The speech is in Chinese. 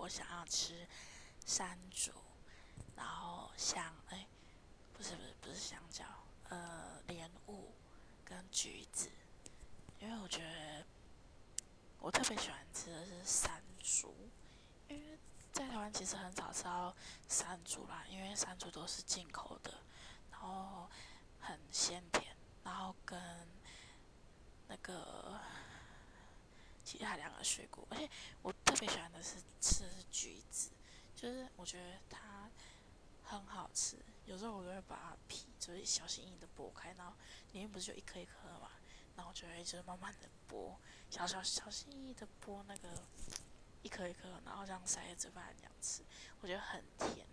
我想要吃山竹，然后香哎，不是不是不是香蕉，呃，莲雾跟橘子，因为我觉得我特别喜欢吃的是山竹，因为在台湾其实很少吃到山竹啦，因为山竹都是进口的，然后很鲜甜，然后跟那个。其他两个水果，而且我特别喜欢的是吃，我觉得它很好吃。有时候我就会把皮就是小心翼翼的剥开，然后里面不是就一颗一颗的嘛，然后就会就是慢慢的剥，小小小心翼翼的剥那个一颗一颗，然后这样塞在嘴巴里这样吃，我觉得很甜